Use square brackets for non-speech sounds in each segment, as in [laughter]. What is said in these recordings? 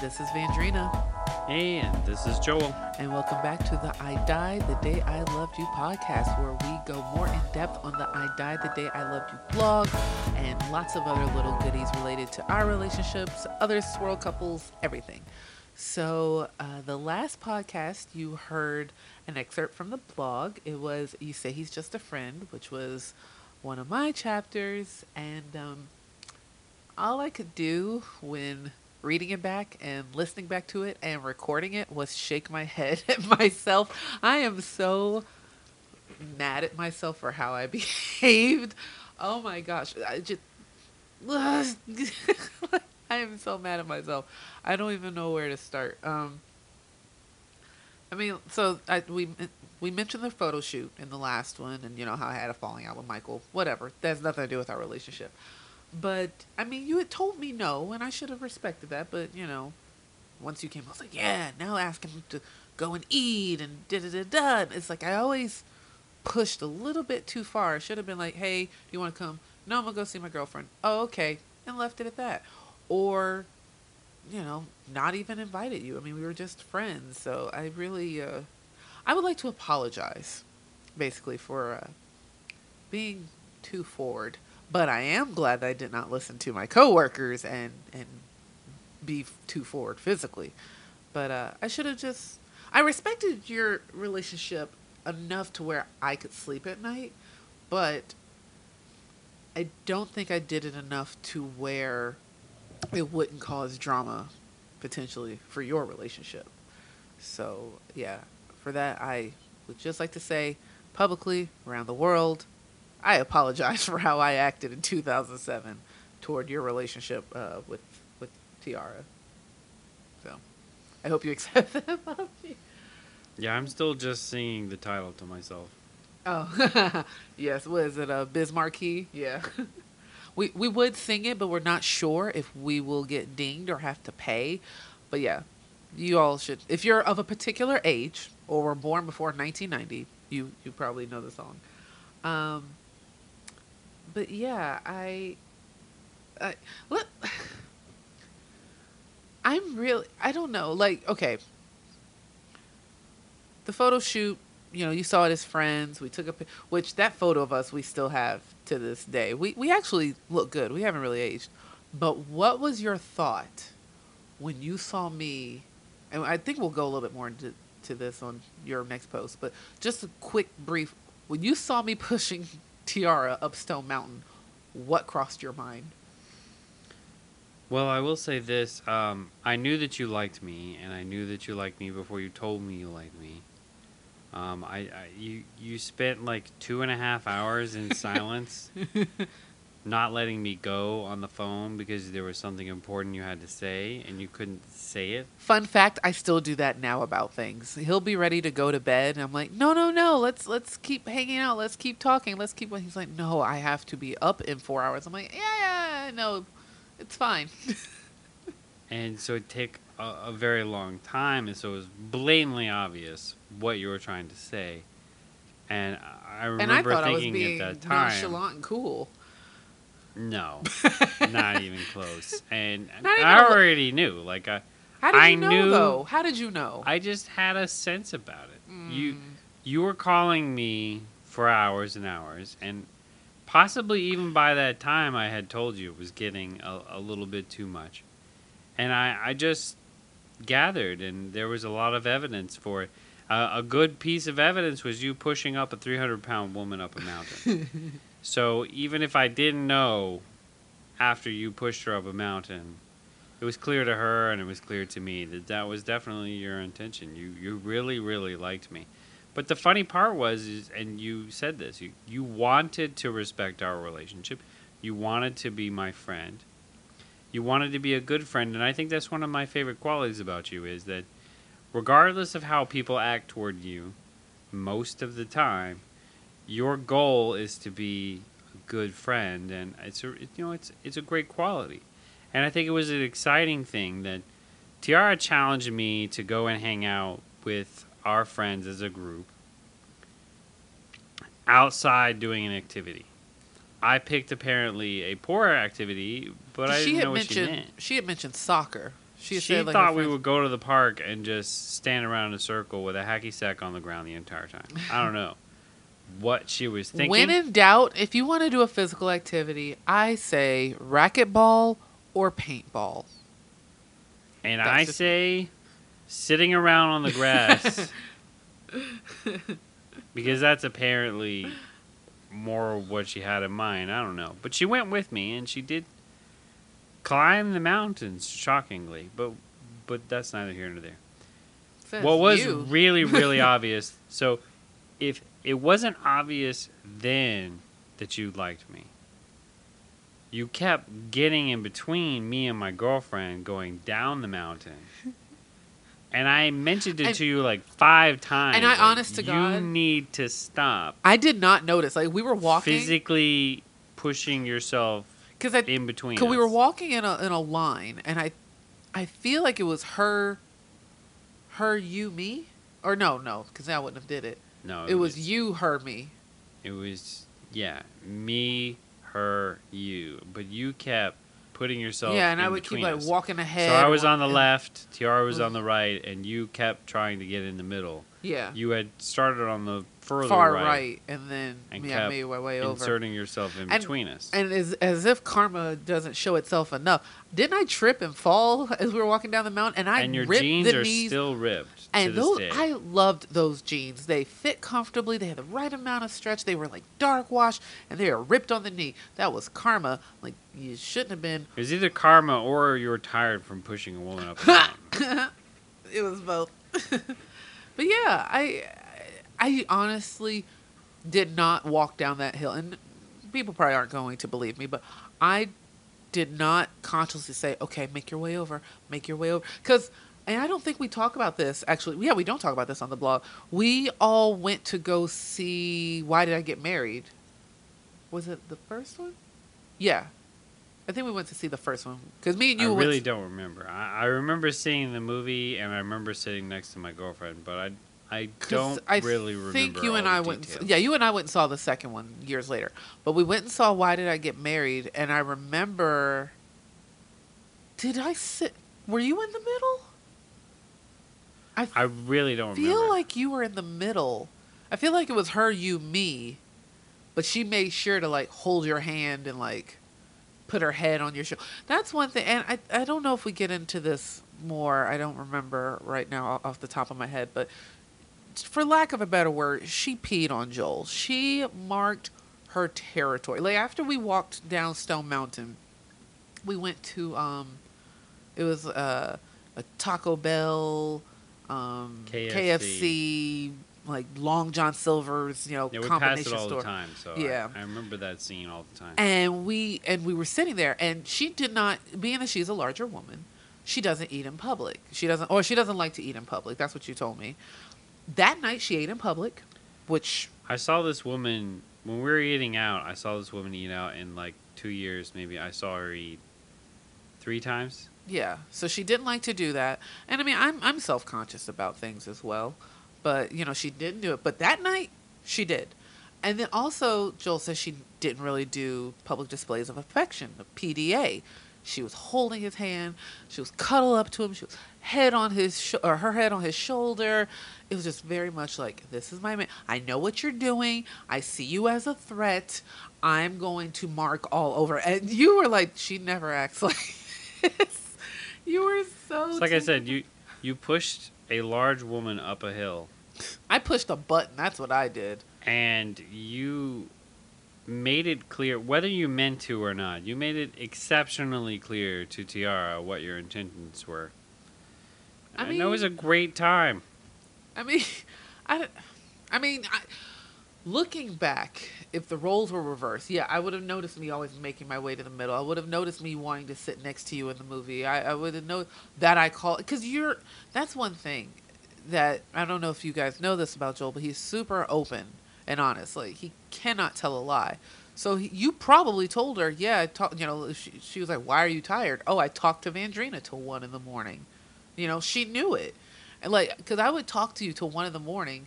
this is Vandrina, And this is Joel. and welcome back to the I Die the Day I Loved You podcast, where we go more in depth on the I Die the Day I Loved You blog and lots of other little goodies related to our relationships, other swirl couples, everything. So, uh, the last podcast, you heard an excerpt from the blog. It was You Say He's Just a Friend, which was one of my chapters. And um, all I could do when reading it back and listening back to it and recording it was shake my head [laughs] at myself. I am so mad at myself for how I [laughs] behaved. Oh my gosh. I just [laughs] I am so mad at myself. I don't even know where to start. Um I mean, so I, we we mentioned the photo shoot in the last one, and you know how I had a falling out with Michael. Whatever, that has nothing to do with our relationship. But I mean, you had told me no, and I should have respected that. But you know, once you came, I was like, yeah, now asking him to go and eat and da da da da. It's like I always pushed a little bit too far. I should have been like, hey, do you want to come? No, I'm gonna go see my girlfriend. Oh, okay, and left it at that. Or, you know, not even invited you. I mean, we were just friends. So I really, uh, I would like to apologize, basically, for uh, being too forward. But I am glad that I did not listen to my coworkers and and be too forward physically. But uh, I should have just. I respected your relationship enough to where I could sleep at night, but I don't think I did it enough to where it wouldn't cause drama potentially for your relationship. So, yeah, for that, I would just like to say publicly around the world, I apologize [laughs] for how I acted in 2007 toward your relationship uh, with with Tiara. So, I hope you accept [laughs] that apology. Yeah, I'm still just singing the title to myself. Oh, [laughs] yes. What is it? A Bismarcky? Yeah. we we would sing it, but we're not sure if we will get dinged or have to pay. But yeah, you all should. If you're of a particular age or were born before 1990, you you probably know the song. Um. But yeah, I. I let. [sighs] I'm really. I don't know. Like, okay. The photo shoot you know, you saw it as friends. We took a, which that photo of us we still have to this day. We we actually look good. We haven't really aged. But what was your thought when you saw me? And I think we'll go a little bit more into to this on your next post. But just a quick brief. When you saw me [laughs] pushing Tiara up Stone Mountain, what crossed your mind? Well, I will say this. Um, I knew that you liked me, and I knew that you liked me before you told me you liked me. Um, I, I you you spent like two and a half hours in [laughs] silence, not letting me go on the phone because there was something important you had to say, and you couldn't say it. Fun fact: I still do that now about things. He'll be ready to go to bed, and I'm like, "No, no, no. Let's let's keep hanging out. Let's keep talking. Let's keep." He's like, "No, I have to be up in four hours." I'm like, "Yeah, yeah, no, it's fine." [laughs] And so it took a, a very long time, and so it was blatantly obvious what you were trying to say. And I I and I remember I thinking being at that time, nonchalant and cool. No, [laughs] not even close. And even I already knew. Like I, How did I you know knew- though? How did you know? I just had a sense about it. You, Mm. you were calling me for hours and hours, and possibly even by that time, I had told you it was getting a, a little bit too much. And I, I just gathered, and there was a lot of evidence for it. Uh, a good piece of evidence was you pushing up a 300 pound woman up a mountain. [laughs] so even if I didn't know after you pushed her up a mountain, it was clear to her and it was clear to me that that was definitely your intention. You you really really liked me. But the funny part was, is, and you said this, you you wanted to respect our relationship. You wanted to be my friend. You wanted to be a good friend, and I think that's one of my favorite qualities about you is that regardless of how people act toward you, most of the time, your goal is to be a good friend, and it's a it- you know it's it's a great quality, and I think it was an exciting thing that Tiara challenged me to go and hang out with our friends as a group outside doing an activity. I picked apparently a poorer activity, but I didn't know what she meant. she had mentioned soccer. She, She, said, like, thought we would go to the park and just stand around in a circle with a hacky sack on the ground the entire time. I don't know what she was thinking. When in doubt, if you want to do a physical activity, I say racquetball or paintball. and that's I just- say sitting around on the grass [laughs] [laughs] because that's apparently more what she had in mind. I don't know. But she went with me and she did climb the mountains shockingly. But but that's neither here nor there. Says what was you. really really [laughs] obvious so if it wasn't obvious then that you liked me. You kept getting in between me and my girlfriend going down the mountain. [laughs] And i mentioned it to you like five times and I- like, honest to God, you need to stop. I did not notice. Like we were walking. Physically pushing yourself because in between Because we were walking in a in a line, and I, I feel like it was her, her, you, me, or no, no, because I wouldn't have did it. No It was you, her, me. It was yeah, me, her, you. But you kept putting yourself. yeah, and I would keep between like walking ahead. So I was on the left, Tiara was on the right, and you kept trying to get in the middle. Yeah, You had started on the further far right, right. and then and yeah, kept made my way over. inserting yourself in And- between us. And as as if karma doesn't show itself enough, didn't I trip and fall [laughs] as we were walking down the mountain? And I And your ripped jeans the are knees still ripped And those, day. I loved those jeans. They fit comfortably. They had the right amount of stretch. They were like dark wash, and they were ripped on the knee. That was karma. Like you shouldn't have been. it was either karma or you were tired from pushing a woman up [laughs] it was both. [laughs] but yeah, I, I honestly did not walk down that hill, and people probably aren't going to believe me, but I did not consciously say, "Okay, make your way over, make your way over," because. And I don't think we talk about this actually. Yeah, we don't talk about this on the blog. We all went to go see Why Did I Get Married? Was it the first one? Yeah, I think we went to see the first one because me and you I really to- don't remember. I, I remember seeing the movie, and I remember sitting next to my girlfriend, but I I don't I really remember. think you and I went. And, details. yeah, you and I went and saw the second one years later. But we went and saw Why Did I Get Married? And I remember. Did I sit? Were you in the middle? I I really don't feel remember. like you were in the middle. I feel like it was her, you, me, but she made sure to like hold your hand and like put her head on your shoulder. That's one thing, and I I don't know if we get into this more. I don't remember right now off the top of my head, but for lack of a better word, she peed on Joel. She marked her territory. Like after we walked down Stone Mountain, we went to um, it was uh, a Taco Bell, um, KFC. KFC, like Long John Silver's, you know, yeah, we pass combination it all store. the time, so Yeah. I, I remember that scene all the time. And we and we were sitting there, and she did not, being that she's a larger woman, she doesn't eat in public. She doesn't, or she doesn't like to eat in public. That's what you told me. That night, she ate in public, which I saw this woman when we were eating out. I saw this woman eat out in like two years, maybe. I saw her eat three times. Yeah, so she didn't like to do that, and I mean, I'm I'm self conscious about things as well, but you know, she didn't do it. But that night, she did, and then also Joel says she didn't really do public displays of affection, the PDA. She was holding his hand, she was cuddle up to him, she was head on his sh- or her head on his shoulder. It was just very much like, "This is my man. I know what you're doing. I see you as a threat. I'm going to mark all over." And you were like, "She never acts [laughs] like." this." You were so. It's like I said, you you pushed a large woman up a hill, I pushed a button. That's what I did. and you made it clear whether you meant to or not. You made it exceptionally clear to Tiara what your intentions were. I and it was a great time. I mean, [laughs] I, I mean, I, looking back, if the roles were reversed, yeah, I would have noticed me always making my way to the middle. I would have noticed me wanting to sit next to you in the movie. I, I would have known that I call because you're. That's one thing that I don't know if you guys know this about Joel, but he's super open and honest. Like he cannot tell a lie. So he, you probably told her, yeah, I talked. You know, she, she was like, "Why are you tired?" Oh, I talked to Vandrina till one in the morning. You know, she knew it, and like, because I would talk to you till one in the morning,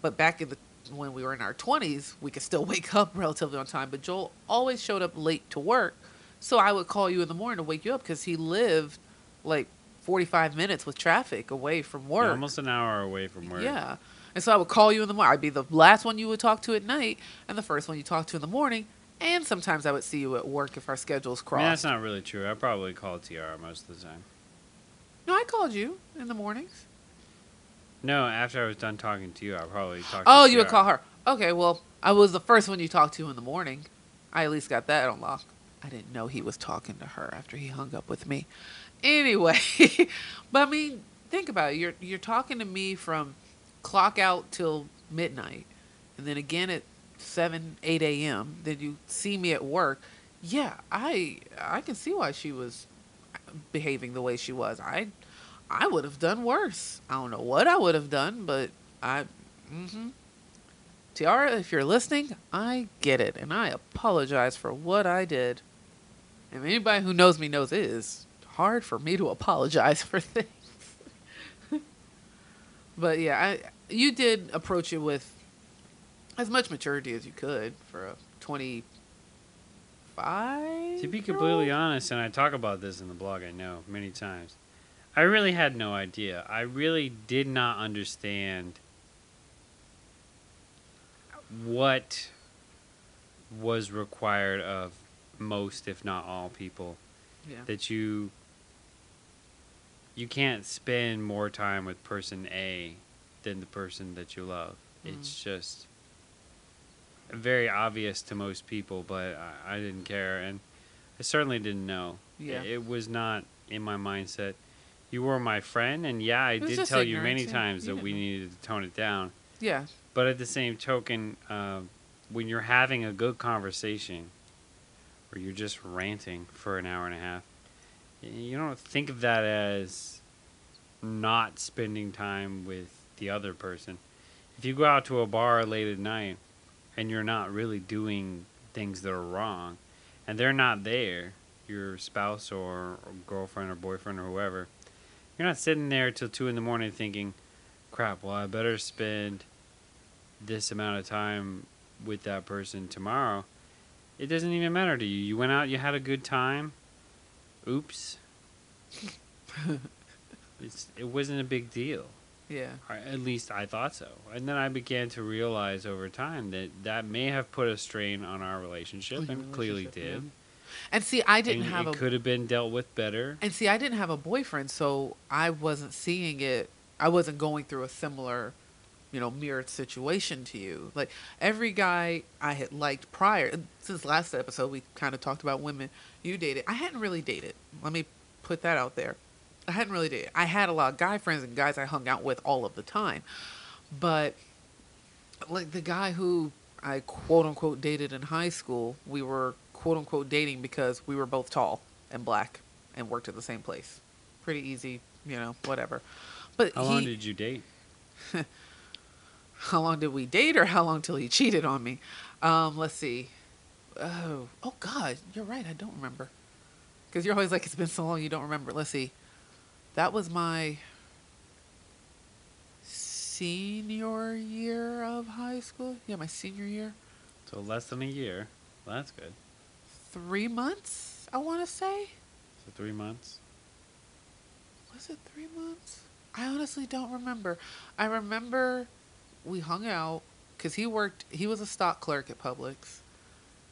but back in the when we were in our twenties, we could still [laughs] wake up relatively on time. But Joel always showed up late to work, so I would call you in the morning to wake you up because he lived like 45 minutes with traffic away from work. almost an hour away from work. Yeah. And so I would call you in the morning. I'd be the last one you would talk to at night and the first one you talk to in the morning. And sometimes I would see you at work if our schedules I mean, that's not really true. I probably call TR most of the time. no, I called you in the mornings. No, after I was done talking to you, I probably talked. Oh, to you would call her. Okay, well, I was the first one you talked to in the morning. I at least got that on lock. I didn't know he was talking to her after he hung up with me. Anyway, [laughs] but I mean, think about it. You're you're talking to me from clock out till midnight, and then again at seven, eight a.m. Then you see me at work. Yeah, I I can see why she was behaving the way she was. I I would have done worse. I don't know what I would have done, but I. Mm-hmm. Tiara, if you're listening, I get it, and I apologize for what I did. And anybody who knows me knows it is hard for me to apologize [laughs] for things. but yeah, I you did approach it with as much maturity as you could for a twenty-five. To be completely honest, and I talk about this in the blog, I know many times. I really had no idea. I really did not understand what was required of most, if not all, people. yeah. That you you can't spend more time with person A than the person that you love. Mm-hmm. It's just very obvious to most people, but I, I didn't care, and I certainly didn't know. Yeah. It, it was not in my mindset. You were my friend, and yeah, I did tell you many yeah. times that we know. needed to tone it down. Yeah. But at the same token, uh, when you're having a good conversation, or you're just ranting for an hour and a half, you don't think of that as not spending time with the other person. If you go out to a bar late at night and you're not really doing things that are wrong, and they're not there, your spouse or girlfriend or boyfriend or whoever, you're not sitting there till two in the morning thinking, crap, well, I better spend this amount of time with that person tomorrow. It doesn't even matter to you. You went out, you had a good time. Oops. [laughs] it's, it wasn't a big deal. Yeah. Or at least I thought so. And then I began to realize over time that that may have put a strain on our relationship, oh, Your and clearly relationship, did. And see, I didn't and have it a could have been dealt with better. And see, I didn't have a boyfriend, so I wasn't seeing it. I wasn't going through a similar, you know, mirrored situation to you. Like every guy I had liked prior, since last episode, we kind of talked about women you dated. I hadn't really dated. Let me put that out there. I hadn't really dated. I had a lot of guy friends and guys I hung out with all of the time, but like the guy who I quote unquote dated in high school, we were quote unquote dating because we were both tall and black and worked at the same place. Pretty easy, you know, whatever. But How he, long did you date? [laughs] how long did we date or how long till he cheated on me? Um, let's see. Oh, oh God, you're right. I don't remember. Because you're always like, it's been so long, you don't remember. Let's see. That was my senior year of high school. Yeah, my senior year. So less than a year. Well, that's good. Three months, I want to say. So three months. Was it three months? I honestly don't remember. I remember we hung out because he worked. He was a stock clerk at Publix,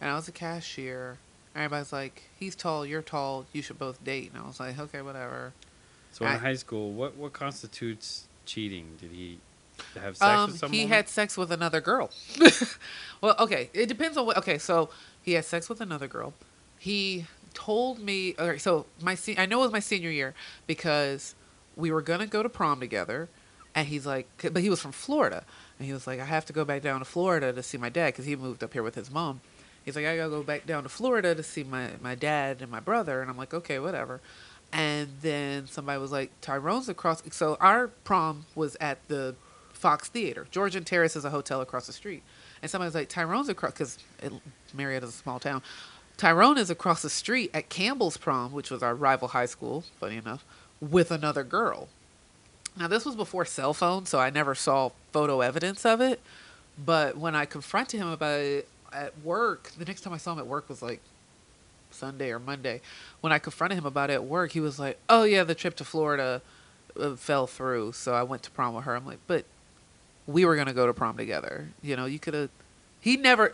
and I was a cashier. Everybody's like, "He's tall, you're tall. You should both date." And I was like, "Okay, whatever." So in high school, what what constitutes cheating? Did he have sex Um, with someone? he had sex with another girl. [laughs] well, okay, it depends on what. Okay, so he had sex with another girl. He told me. All right, so my se- I know it was my senior year because we were gonna go to prom together, and he's like, but he was from Florida, and he was like, I have to go back down to Florida to see my dad because he moved up here with his mom. He's like, I gotta go back down to Florida to see my my dad and my brother, and I'm like, okay, whatever. And then somebody was like, Tyrone's across. So our prom was at the Fox Theater. Georgian Terrace is a hotel across the street. And somebody was like, Tyrone's across, because Marietta's a small town. Tyrone is across the street at Campbell's prom, which was our rival high school, funny enough, with another girl. Now, this was before cell phones, so I never saw photo evidence of it. But when I confronted him about it at work, the next time I saw him at work was like Sunday or Monday. When I confronted him about it at work, he was like, "Oh yeah, the trip to Florida uh, fell through, so I went to prom with her." I'm like, "But we were gonna go to prom together. You know, you could have." He never.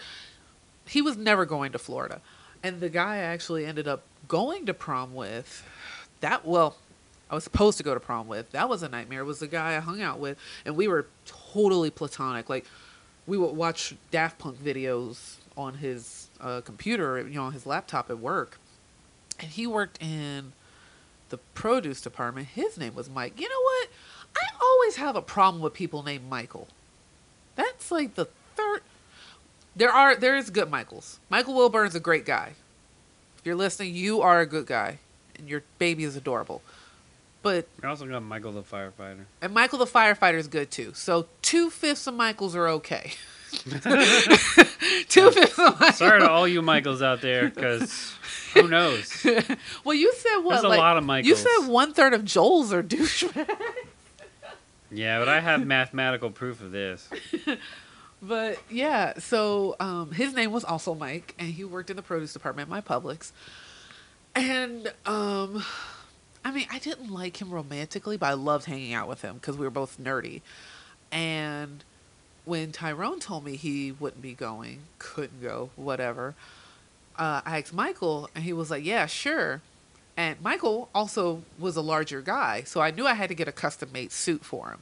He was never going to Florida, and the guy I actually ended up going to prom with, that well, I was supposed to go to prom with. That was a nightmare. It was the guy I hung out with, and we were totally platonic. Like we would watch Daft Punk videos on his uh, computer, you know, on his laptop at work, and he worked in the produce department. His name was Mike. You know what? I always have a problem with people named Michael. That's like the third. There are there is good Michaels. Michael Wilburn's a great guy. If you're listening, you are a good guy, and your baby is adorable. But We also got Michael the firefighter. and Michael the firefighter is good too. So two fifths of Michaels are okay. [laughs] [laughs] two fifths of Michaels. Sorry to all you Michaels out there, because who knows? [laughs] well, you said what? There's a like, lot of Michaels. You said one third of Joel's are douchebags. Yeah, but I have mathematical proof of this. [laughs] But yeah, so um, his name was also Mike, and he worked in the produce department at my Publix. And um, I mean, I didn't like him romantically, but I loved hanging out with him because we were both nerdy. And when Tyrone told me he wouldn't be going, couldn't go, whatever, uh, I asked Michael, and he was like, "Yeah, sure." And Michael also was a larger guy, so I knew I had to get a custom made suit for him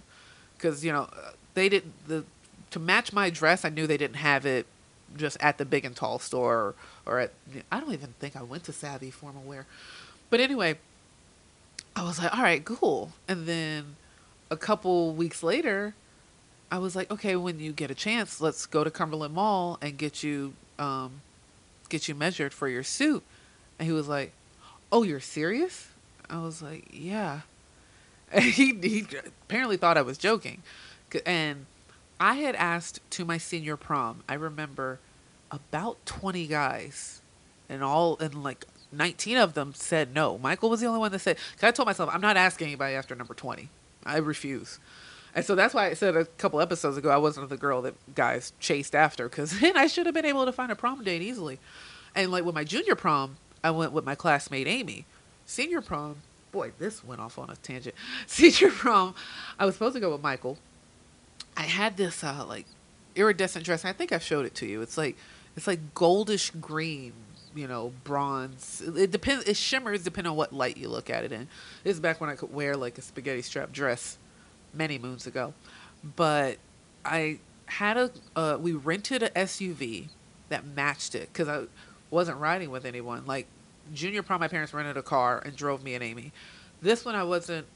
because you know they didn't the to match my dress. I knew they didn't have it just at the big and tall store or, at I don't even think I went to Savvi Formal Wear, but anyway, I was like, all right, cool. And then a couple weeks later, I was like, okay, when you get a chance, let's go to Cumberland Mall and get you um, get you measured for your suit. And he was like, oh, you're serious? I was like, yeah. [laughs] And he, he apparently thought I was joking. And I had asked to my senior prom, I remember about 20 guys, and all, and like 19 of them said no. Michael was the only one that said, because I told myself, I'm not asking anybody after number 20. I refuse. And so that's why I said a couple episodes ago I wasn't the girl that guys chased after, because [laughs] then I should have been able to find a prom date easily. And like with my junior prom, I went with my classmate Amy. Senior prom, boy, this went off on a tangent. [laughs] Senior prom, I was supposed to go with Michael. I had this uh, like iridescent dress. I think I showed it to you. It's like it's like goldish green, you know, bronze. It, it depends. It shimmers depending on what light you look at it in. This is back when I could wear like a spaghetti strap dress, many moons ago. But I had a uh, we rented a SUV that matched it because I wasn't riding with anyone. Like junior prom, my parents rented a car and drove me and Amy. This one I wasn't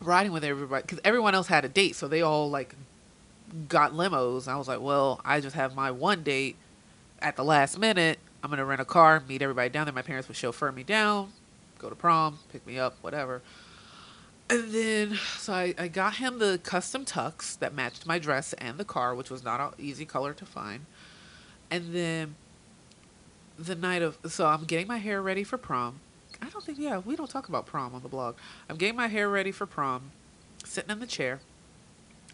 riding with everybody because everyone else had a date, so they all like got limos. I was like, well, I just have my one date at the last minute. I'm gonna rent a car, meet everybody down there. My parents would chauffeur me down, go to prom, pick me up, whatever. And then, so I, I got him the custom tux that matched my dress and the car, which was not an easy color to find. And then the night of, so I'm getting my hair ready for prom. I don't think, yeah, we don't talk about prom on the blog. I'm getting my hair ready for prom, sitting in the chair.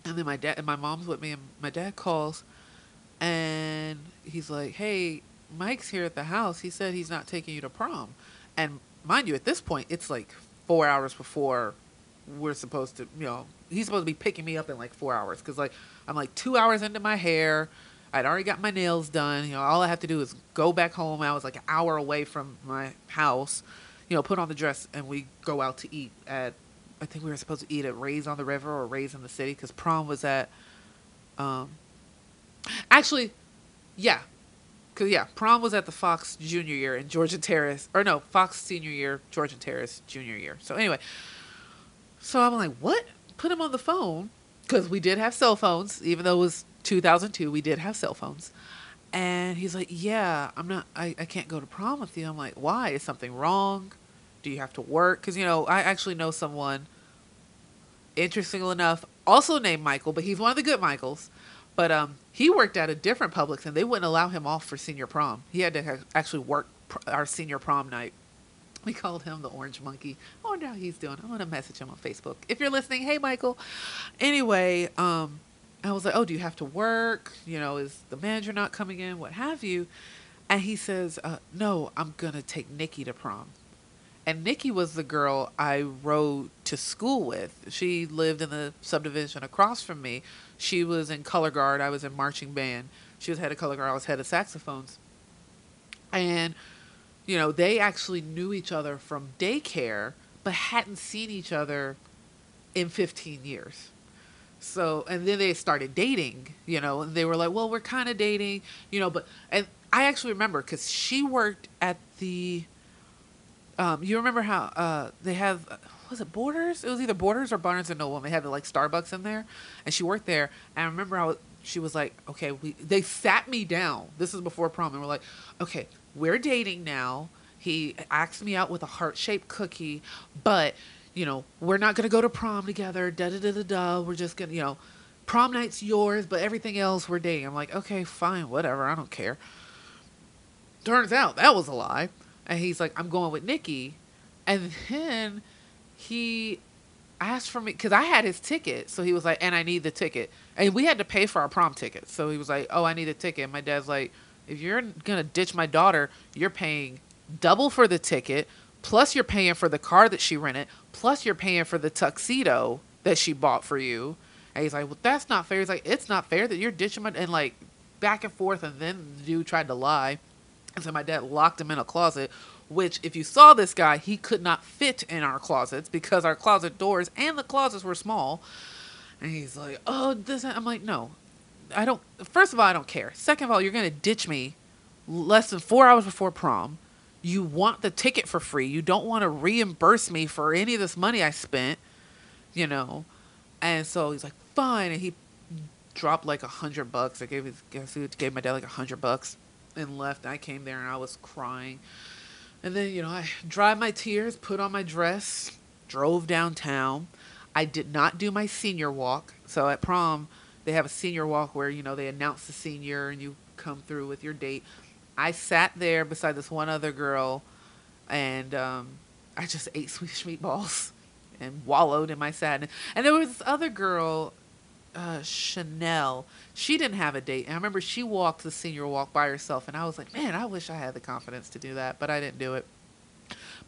And then my dad and my mom's with me, and my dad calls, and he's like, "Hey, Mike's here at the house. He said he's not taking you to prom." And mind you, at this point, it's like four hours before we're supposed to, you know, he's supposed to be picking me up in like four hours because like I'm like two hours into my hair. I'd already got my nails done. You know, all I have to do is go back home. I was like an hour away from my house. You know, put on the dress and we go out to eat at. I think we were supposed to eat at Rays on the River or Rays in the City because prom was at. Um, actually, yeah, because yeah, prom was at the Fox junior year in Georgia Terrace, or no, Fox senior year, Georgia Terrace junior year. So anyway, so I'm like, what? Put him on the phone because we did have cell phones, even though it was 2002. We did have cell phones, and he's like, yeah, I'm not, I, I can't go to prom with you. I'm like, why? Is something wrong? Do you have to work? Because you know, I actually know someone. Interestingly enough, also named Michael, but he's one of the good Michaels. But um, he worked at a different Publix, and they wouldn't allow him off for senior prom. He had to actually work pr- our senior prom night. We called him the Orange Monkey. I wonder how he's doing. I'm gonna message him on Facebook. If you're listening, hey Michael. Anyway, um, I was like, oh, do you have to work? You know, is the manager not coming in? What have you? And he says, uh, "No, I'm gonna take Nikki to prom." And Nikki was the girl I rode to school with. She lived in the subdivision across from me. She was in color guard. I was in marching band. She was head of color guard. I was head of saxophones. And, you know, they actually knew each other from daycare, but hadn't seen each other in 15 years. So, and then they started dating, you know, and they were like, well, we're kind of dating, you know, but, and I actually remember because she worked at the, um, you remember how uh, they have, was it Borders? It was either Borders or Barnes and Noble. They had like Starbucks in there, and she worked there. And I remember how she was like, okay, we, they sat me down. This is before prom, and we're like, okay, we're dating now. He asked me out with a heart shaped cookie, but you know, we're not gonna go to prom together. Da da da da da. We're just gonna, you know, prom night's yours, but everything else we're dating. I'm like, okay, fine, whatever. I don't care. Turns out that was a lie. And he's like, I'm going with Nikki. And then he asked for me because I had his ticket. So he was like, and I need the ticket. And we had to pay for our prom ticket. So he was like, oh, I need a ticket. And my dad's like, if you're going to ditch my daughter, you're paying double for the ticket, plus you're paying for the car that she rented, plus you're paying for the tuxedo that she bought for you. And he's like, well, that's not fair. He's like, it's not fair that you're ditching my, and like back and forth. And then the dude tried to lie. And so my dad locked him in a closet, which, if you saw this guy, he could not fit in our closets because our closet doors and the closets were small. And he's like, oh, this. I'm like, no, I don't. First of all, I don't care. Second of all, you're going to ditch me less than four hours before prom. You want the ticket for free. You don't want to reimburse me for any of this money I spent, you know. And so he's like, fine. And he dropped like a hundred bucks. I gave his, gave my dad like a hundred bucks and left. I came there and I was crying. And then, you know, I dried my tears, put on my dress, drove downtown. I did not do my senior walk. So at prom, they have a senior walk where, you know, they announce the senior and you come through with your date. I sat there beside this one other girl and um, I just ate Swedish [laughs] meatballs and wallowed in my sadness. And there was this other girl, uh, Chanel. She didn't have a date. And I remember she walked the senior walk by herself. And I was like, man, I wish I had the confidence to do that. But I didn't do it.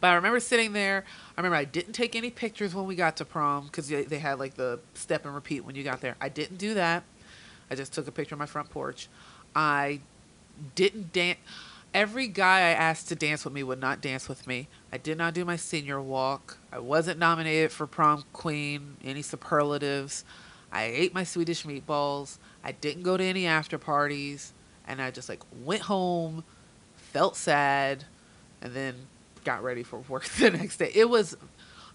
But I remember sitting there. I remember I didn't take any pictures when we got to prom because they, they had like the step and repeat when you got there. I didn't do that. I just took a picture on my front porch. I didn't dance. Every guy I asked to dance with me would not dance with me. I did not do my senior walk. I wasn't nominated for prom queen, any superlatives. I ate my Swedish meatballs. I didn't go to any after parties. And I just like went home, felt sad, and then got ready for [laughs] work the next day. It was,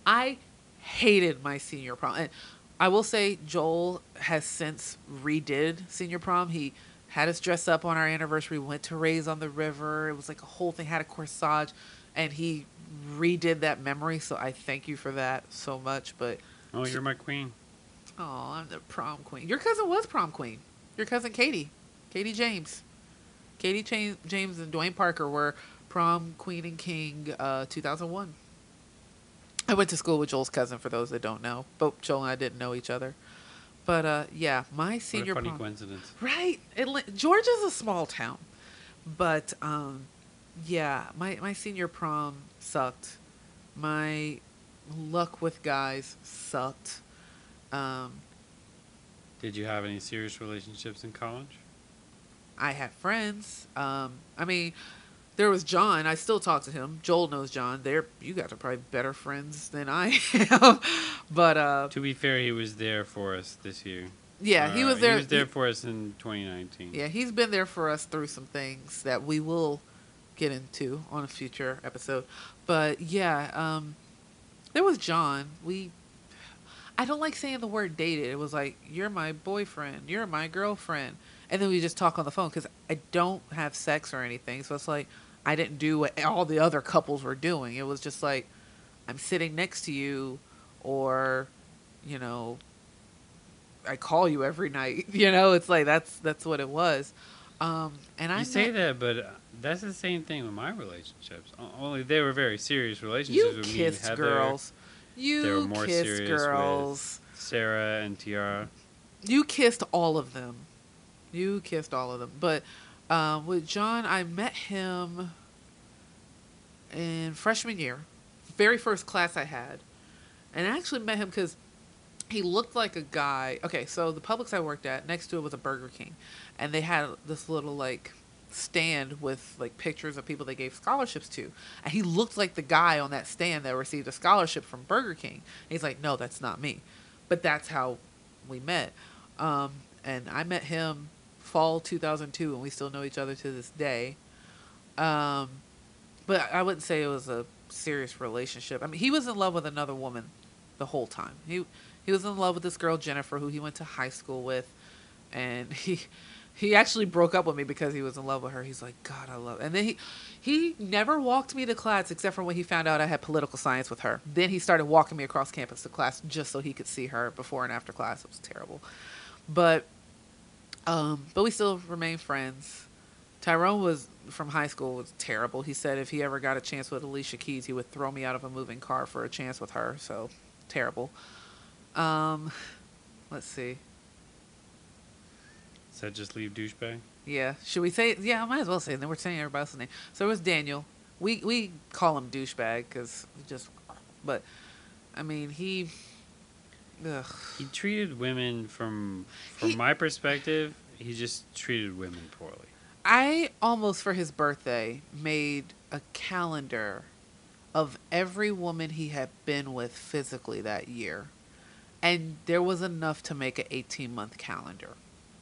I hated my senior prom. And I will say Joel has since redid senior prom. He had us dress up on our anniversary, went to Rays on the River. It was like a whole thing, had a corsage, and he redid that memory. So I thank you for that so much. But Oh, you're my queen. oh, I'm the prom queen. Your cousin was prom queen. Your cousin Katie, Katie James, Katie James, James and Dwayne Parker were prom queen and king, uh, 2001. I went to school with Joel's cousin. For those that don't know, both Joel and I didn't know each other. But uh, yeah, my senior what a funny prom. coincidence. Right. Atla- Georgia's a small town. But um yeah, my my senior prom sucked. My luck with guys sucked. Um Did you have any serious relationships in college? I had friends. Um I mean, there was John. I still talk to him. Joel knows John. They're you guys are probably better friends than I [laughs] am. but uh To be fair, he was there for us this year. yeah, he Uh, was there. He was there he- for us in 2019. Yeah, he's been there for us through some things that we will get into on a future episode. But yeah, um, there was John. We, I don't like saying the word dated. It was like you're my boyfriend, you're my girlfriend, and then we just talk on the phone because I don't have sex or anything. So it's like I didn't do what all the other couples were doing. It was just like I'm sitting next to you, or you know, I call you every night. [laughs] You know, it's like that's that's what it was. Um, and I You say that, but uh, that's the same thing with my relationships. Only they were very serious relationships you with me and kissed Heather, girls. They You were more kissed serious girls. Sarah, and Tiara. You kissed all of them. You kissed all of them. But Um, with John, I met him in freshman year, very first class I had, and I actually met him because he looked like a guy. Okay, so the Publix I worked at next to it was a Burger King, and they had this little like stand with like pictures of people they gave scholarships to, and he looked like the guy on that stand that received a scholarship from Burger King. And he's like, no, that's not me, but that's how we met, um, and I met him fall 2002, and we still know each other to this day. Um, but I wouldn't say it was a serious relationship. I mean, he was in love with another woman the whole time. He he was in love with this girl Jennifer, who he went to high school with, and [laughs] he he actually broke up with me because he was in love with her. He's like, God, I love. And then he he never walked me to class except for when he found out I had political science with her. Then he started walking me across campus to class just so he could see her before and after class. It was terrible, but um, but we still remain friends. Tyrone was from high school was terrible. He said if he ever got a chance with Alicia Keys, he would throw me out of a moving car for a chance with her. So terrible. Um, let's see. Does that just leave douchebag? Yeah, should we say? Yeah, I might as well say. it. Then we're saying everybody else's name. So it was Daniel. We we call him douchebag because just, but, I mean he. Ugh. He treated women from from He- my perspective. He just treated women poorly. I almost for his birthday made a calendar of every woman he had been with physically that year. And there was enough to make an 18 month calendar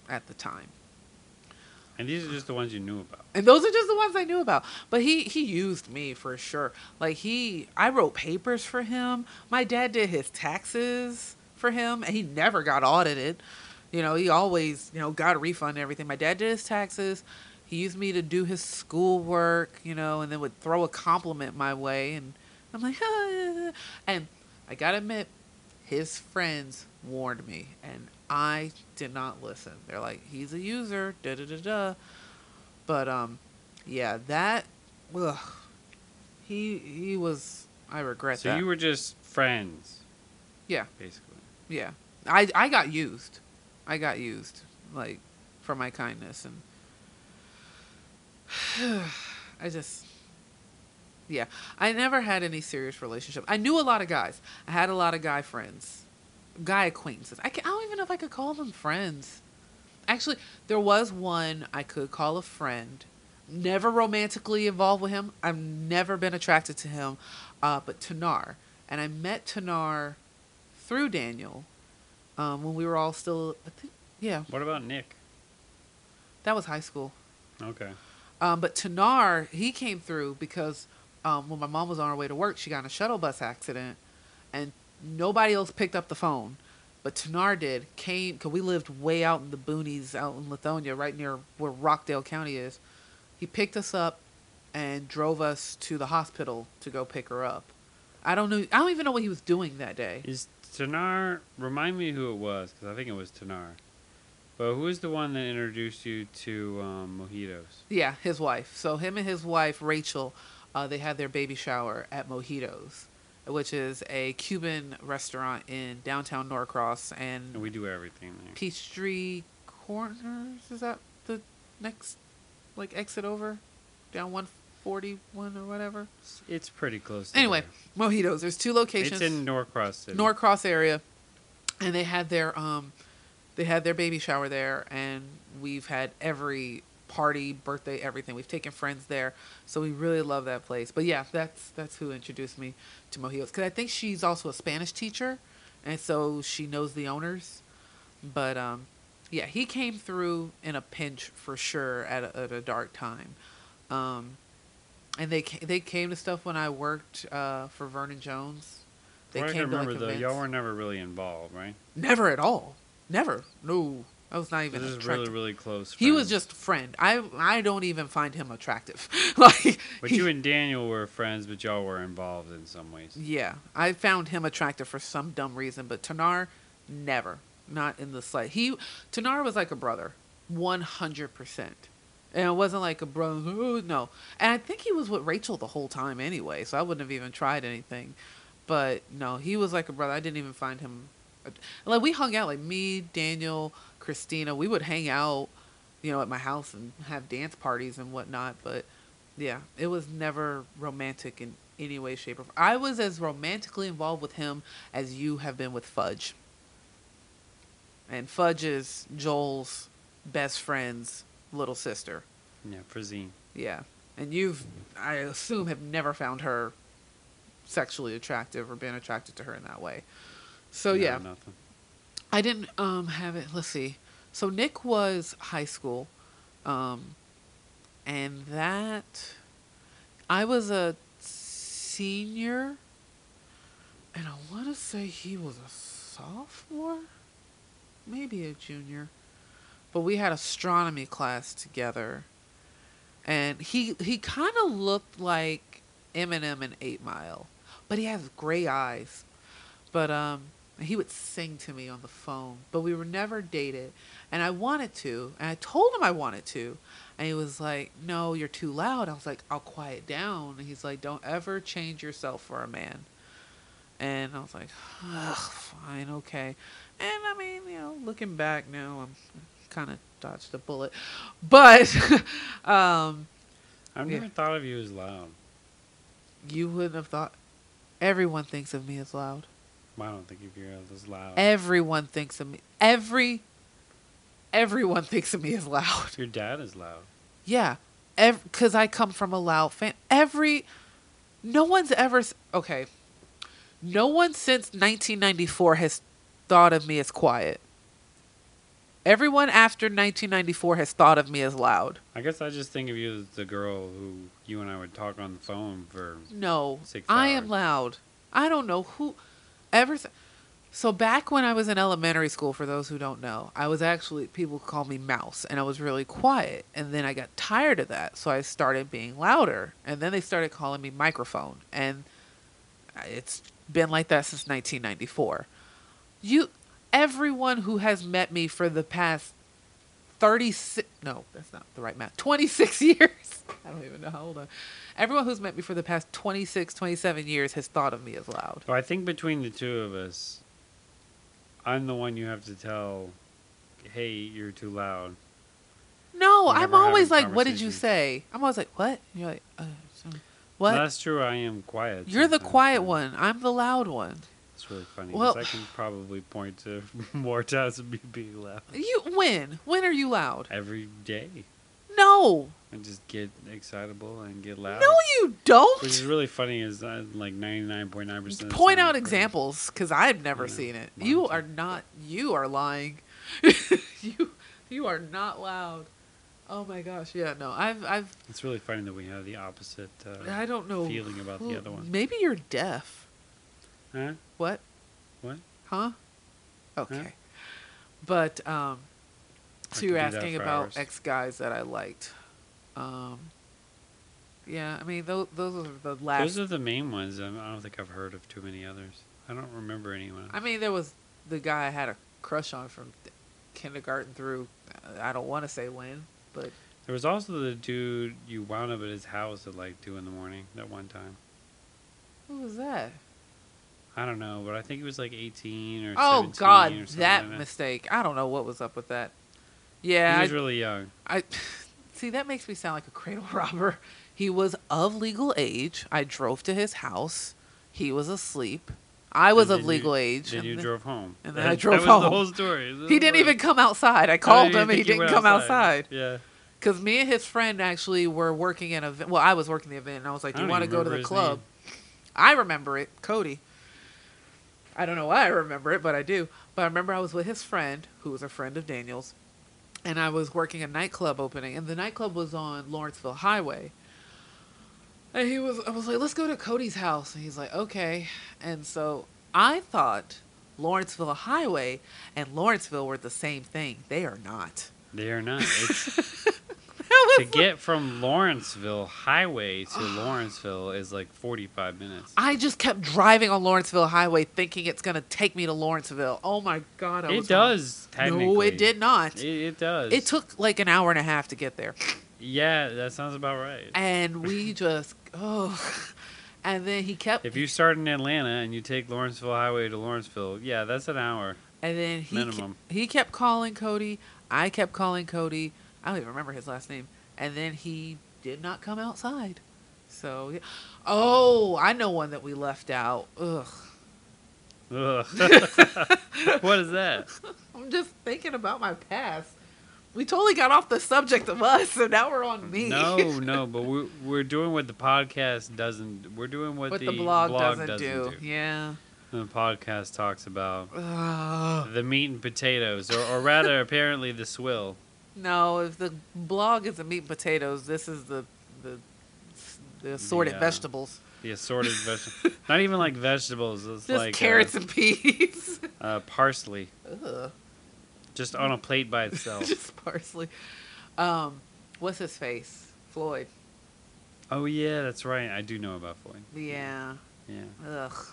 at the time. And these are just the ones you knew about. And those are just the ones I knew about. But he he used me for sure. Like he I wrote papers for him. My dad did his taxes for him and he never got audited. You know, he always, you know, got a refund and everything. My dad did his taxes. He used me to do his schoolwork, you know, and then would throw a compliment my way and I'm like, ah. [laughs] and I got to admit his friends warned me and I did not listen. They're like, he's a user, da da da da. But um, yeah, that, ugh, he he was. I regret So that. So you were just friends, yeah, basically. Yeah. I I got used. I got used, like, for my kindness and. [sighs] I just. Yeah, I never had any serious relationship. I knew a lot of guys. I had a lot of guy friends, guy acquaintances. I, can, I don't even know if I could call them friends. Actually, there was one I could call a friend. Never romantically involved with him. I've never been attracted to him, uh, but Tanar. And I met Tanar through Daniel um, when we were all still. I think, yeah, What about Nick? that was high school. Okay. Um, but Tanar, he came through because um, when my mom was on her way to work, she got in a shuttle bus accident, and nobody else picked up the phone. But Tanar did. Came because we lived way out in the boonies, out in Lithonia, right near where Rockdale County is. He picked us up and drove us to the hospital to go pick her up. I don't know. I don't even know what he was doing that day. Is Tanar? Remind me who it was, because I think it was Tanar. But who is the one that introduced you to um, mojitos? Yeah, his wife. So him and his wife Rachel, uh, they had their baby shower at Mojitos, which is a Cuban restaurant in downtown Norcross and And we do everything there. Peachtree Corners. Is that the next like exit over down 141 or whatever? It's pretty close. Anyway, there. Mojitos. There's two locations. it's in Norcross City. Norcross area, and they had their um, they had their baby shower there, and we've had every party, birthday, everything. We've taken friends there, so we really love that place. But yeah, that's that's who introduced me to Mojitos because I think she's also a Spanish teacher, and so she knows the owners. But um, yeah, he came through in a pinch for sure at a, at a dark time. Um, and they ca- they came to stuff when I worked uh, for Vernon Jones. They I came to remember like though, y'all were never really involved, right? Never at all. Never. No. I was not even. This even is really, really close. he was just a friend. I I don't even find him attractive. [laughs] like But he- you and Daniel were friends, but y'all were involved in some ways. Yeah. I found him attractive for some dumb reason, but Tanar never. Not in the slight. He Tanar was like a brother. 100%. And it wasn't like a brother, no. And I think he was with Rachel the whole time anyway, so I wouldn't have even tried anything. But no, he was like a brother. I didn't even find him. Like we hung out, like me, Daniel, Christina. We would hang out you know, at my house and have dance parties and whatnot. But yeah, it was never romantic in any way, shape, or form. I was as romantically involved with him as you have been with Fudge. And Fudge is Joel's best friend's little sister. Yeah, Frazine. Yeah. And you've, I assume, have never found her sexually attractive or been attracted to her in that way. So, No, yeah. Nothing. I didn't um have it. Let's see. So Nick was high school, um, and that I was a senior, and I want to say he was a sophomore, maybe a junior, but we had astronomy class together, and he he kind of looked like Eminem in Eight Mile, but he has gray eyes, but um he would sing to me on the phone, but we were never dated. And I wanted to, and I told him I wanted to. And he was like, No, you're too loud. I was like, I'll quiet down. And he's like, Don't ever change yourself for a man. And I was like, fine, okay. And I mean, you know, looking back now, I'm kind of dodged a bullet. But [laughs] um, I've Yeah. never thought of you as loud. you wouldn't have thought. Everyone thinks of me as loud. I don't think of you as loud. Everyone thinks of me. Every everyone thinks of me as loud. Your dad is loud. Yeah, because I come from a loud fan. Every no one's ever okay. No one since 1994 has thought of me as quiet. Everyone after 1994 has thought of me as loud. I guess I just think of you as the girl who you and I would talk on the phone for. No, Six I am loud. I don't know who ever. So back when I was in elementary school, for those who don't know, I was actually people call me Mouse, and I was really quiet. And then I got tired of that, so I started being louder. And then they started calling me Microphone, and uh, it's been like that since 1994. You, everyone who has met me for the past 36 no that's not the right math 26 [laughs] years. I don't even know how old i am everyone who's met me for the past 26 27 years has thought of me as loud. So I think between the two of us, I'm the one you have to tell, hey, you're too loud. no i'm always like what did you say? I'm always like what? And you're like uh, what? That's true. I am quiet. you're the quiet one. I'm the loud one It's really funny. Well- I can probably point to [laughs] more times of me being loud you when when are you loud every day. no and just get excitable and get loud. no you don't Which is really funny. Is like ninety nine point nine percent. point out examples because i've never seen it you are not you are lying [laughs] you you are not loud oh my gosh yeah no i've i've It's really funny that we have the opposite uh, i don't know feeling about the other one. maybe you're deaf Huh? what What? huh okay but um so you were could do that asking about hours. ex guys that i liked um yeah i mean those, those are the last Those are the main ones. I don't think I've heard of too many others. I don't remember anyone. I mean, there was the guy I had a crush on from kindergarten through. uh, I don't want to say when, but There was also the dude you wound up at his house at like two in the morning that one time. who was that? I don't know, but I think he was like eighteen or. Oh 17 God, or that like mistake. I don't know what was up with that. Yeah, He I, was really young. I [sighs] see. That makes me sound like a cradle [laughs] robber. He was of legal age. I drove to his house. He was asleep. I was of legal you- age. Then and you then- drove home. and then That- I drove that was home. the whole story. He didn't even come outside. I called him and he didn't come outside. Yeah. Because me and his friend actually were working in a well, I was working the event, and I was like, "Do you want to go to the club?" I remember it, Cody. I don't know why I remember it, but I do. But I remember I was with his friend, who was a friend of Daniel's, and I was working a nightclub opening, and the nightclub was on Lawrenceville Highway. And he was, I was like, "Let's go to Cody's house," and he's like, "Okay." And so I thought Lawrenceville Highway and Lawrenceville were the same thing. They are not. They are not. [laughs] To get from Lawrenceville Highway to Lawrenceville is like 45 minutes. I just kept driving on Lawrenceville Highway thinking it's going to take me to Lawrenceville. Oh my God. I It does. No, it did not. It, it does. It took like an hour and a half to get there. Yeah, that sounds about right. And we [laughs] just, oh. [laughs] And then he kept, If you start in Atlanta and you take Lawrenceville Highway to Lawrenceville, yeah, that's an hour. and then he, minimum. ke- he kept calling Cody. I kept calling Cody. I don't even remember his last name. And then he did not come outside. So, yeah. oh, I know one that we left out. Ugh. Ugh. [laughs] what is that? [laughs] I'm just thinking about my past. We totally got off the subject of us, so now we're on me. No, [laughs] no, but we're we're doing what the podcast doesn't. We're doing what, what the, the blog, doesn't, doesn't do. Yeah. The podcast talks about Ugh. the meat and potatoes, or, or rather, apparently, the swill. No, if the blog is the meat and potatoes, this is the the the assorted Yeah. vegetables. The assorted vegetables. Not even like vegetables. It's Just like carrots uh, and peas. [laughs] uh, parsley, Ugh. just on a plate by itself. [laughs] Just parsley. Um, what's his face? Floyd. oh yeah, that's right. I do know about Floyd. Yeah. Yeah. Ugh.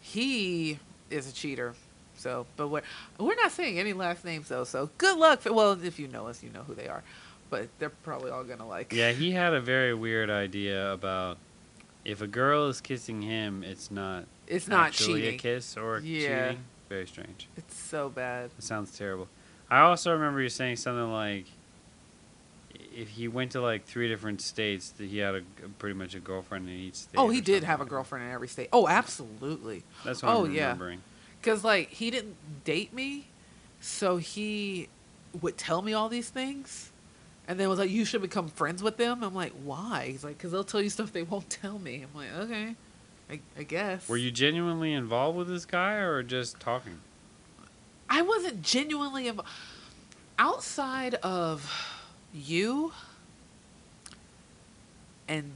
He is a cheater. So, but we're we're not saying any last names though. So good luck. For, well, if you know us, you know who they are. But they're probably all gonna like. Yeah, he had a very weird idea about if a girl is kissing him, it's not It's not cheating. a kiss or Yeah. cheating. Very strange. It's so bad. It sounds terrible. I also remember you saying something like, if he went to like three different states, that he had a, pretty much a girlfriend in each state. Oh, he did have a girlfriend in every state. Oh, absolutely. That's what Oh, I'm yeah. Remembering. Cause like he didn't date me, so he would tell me all these things, and then was like, "You should become friends with them." I'm like, "Why?" He's like, "Cause they'll tell you stuff they won't tell me." I'm like, "Okay, I, I guess." Were you genuinely involved with this guy or just talking? I wasn't genuinely involved. Outside of you, and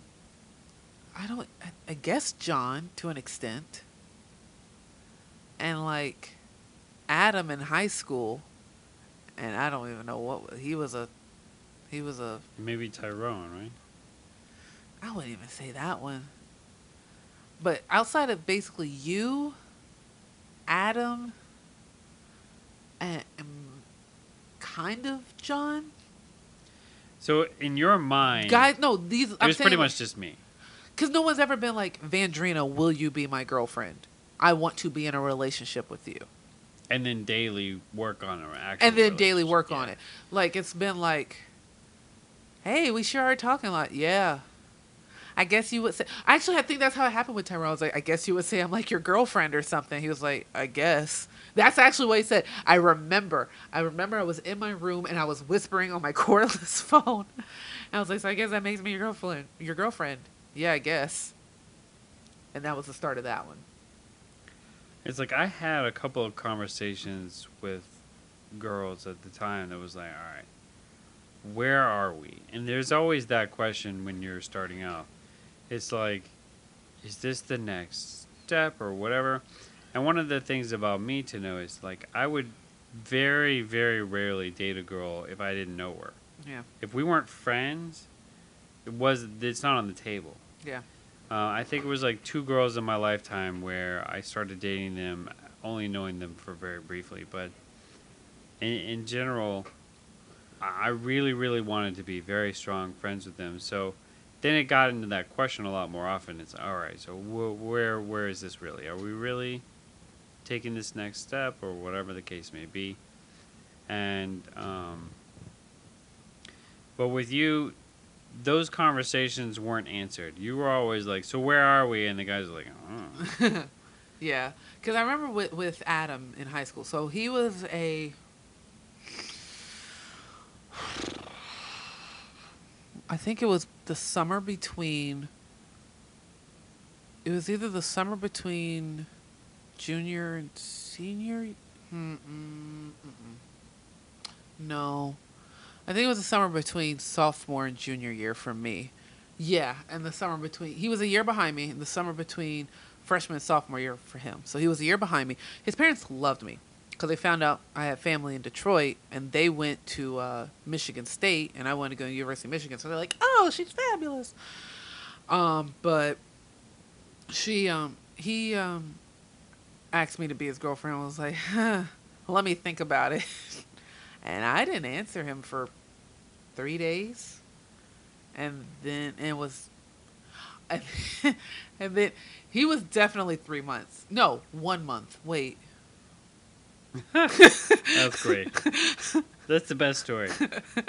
I don't. I, I guess John to an extent, and like Adam in high school, and I don't even know what he was a. He was a. Maybe Tyrone, right? I wouldn't even say that one. But outside of basically you, Adam, and, and kind of John, So in your mind, guys. No, these. it I'm was pretty much just me. because no one's ever been like Vandrina. Will you be my girlfriend? I want to be in a relationship with you, And then daily work on actual and then daily work Yeah. on it. Like it's been like, hey, we sure are talking a lot. Yeah. I guess you would say. Actually, I think that's how it happened with Tyrone. I was like, I guess you would say I'm like your girlfriend or something. He was like, I guess. That's actually what he said. I remember. I remember I was in my room and I was whispering on my [laughs] cordless phone. And I was like, so I guess that makes me your girlfriend. Your girlfriend. Yeah, I guess. And that was the start of that one. It's like I had a couple of conversations with girls at the time that was like, all right, where are we? And there's always that question when you're starting out. It's like, is this the next step or whatever? And one of the things about me to know is like, I would very, very rarely date a girl if I didn't know her. Yeah. If we weren't friends, it was it's not on the table. Yeah. Uh, I think it was like two girls in my lifetime where I started dating them, only knowing them for very briefly. But in, in general, I really, really wanted to be very strong friends with them. So then it got into that question a lot more often. It's all right. So wh- where, where is this really? Are we really taking this next step, or whatever the case may be? And um, but with you, those conversations weren't answered. You were always like, "So where are we?" And the guys were like, "Oh." [laughs] yeah, because I remember with with Adam in high school. So he was a. I think it was the summer between. It was either the summer between junior and senior. Mm-mm, mm-mm. No, I think it was the summer between sophomore and junior year for me. Yeah, and the summer between he was a year behind me. And the summer between freshman and sophomore year for him. So he was a year behind me. His parents loved me because they found out I had family in Detroit, and they went to uh, Michigan State, and I wanted to go to University of Michigan. So they're like, "Oh, she's fabulous." Um, but she, um, he, um, asked me to be his girlfriend. I was like, [laughs] huh, "Let me think about it," [laughs] and I didn't answer him for three days, and then it was, and, [laughs] and then he was definitely three months. No, one month. Wait. That's great. That's the best story.